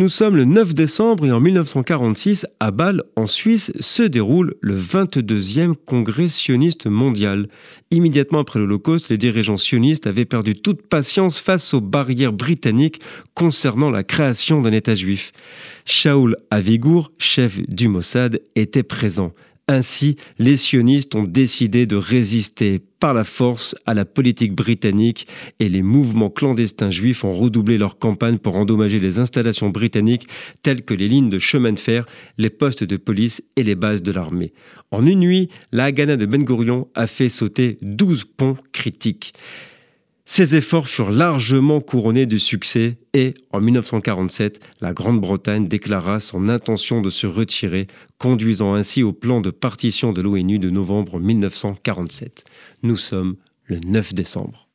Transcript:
nous sommes le 9 décembre et en 1946, à Bâle, en Suisse, se déroule le 22e congrès sioniste mondial. Immédiatement après l'Holocauste, les dirigeants sionistes avaient perdu toute patience face aux barrières britanniques concernant la création d'un État juif. Shaul Avigour, chef du Mossad, était présent. Ainsi, les sionistes ont décidé de résister par la force à la politique britannique et les mouvements clandestins juifs ont redoublé leur campagne pour endommager les installations britanniques telles que les lignes de chemin de fer, les postes de police et les bases de l'armée. En une nuit, la Haganah de Ben Gurion a fait sauter 12 ponts critiques. Ces efforts furent largement couronnés du succès et, en 1947, la Grande-Bretagne déclara son intention de se retirer, conduisant ainsi au plan de partition de l'ONU de novembre 1947. Nous sommes le 9 décembre.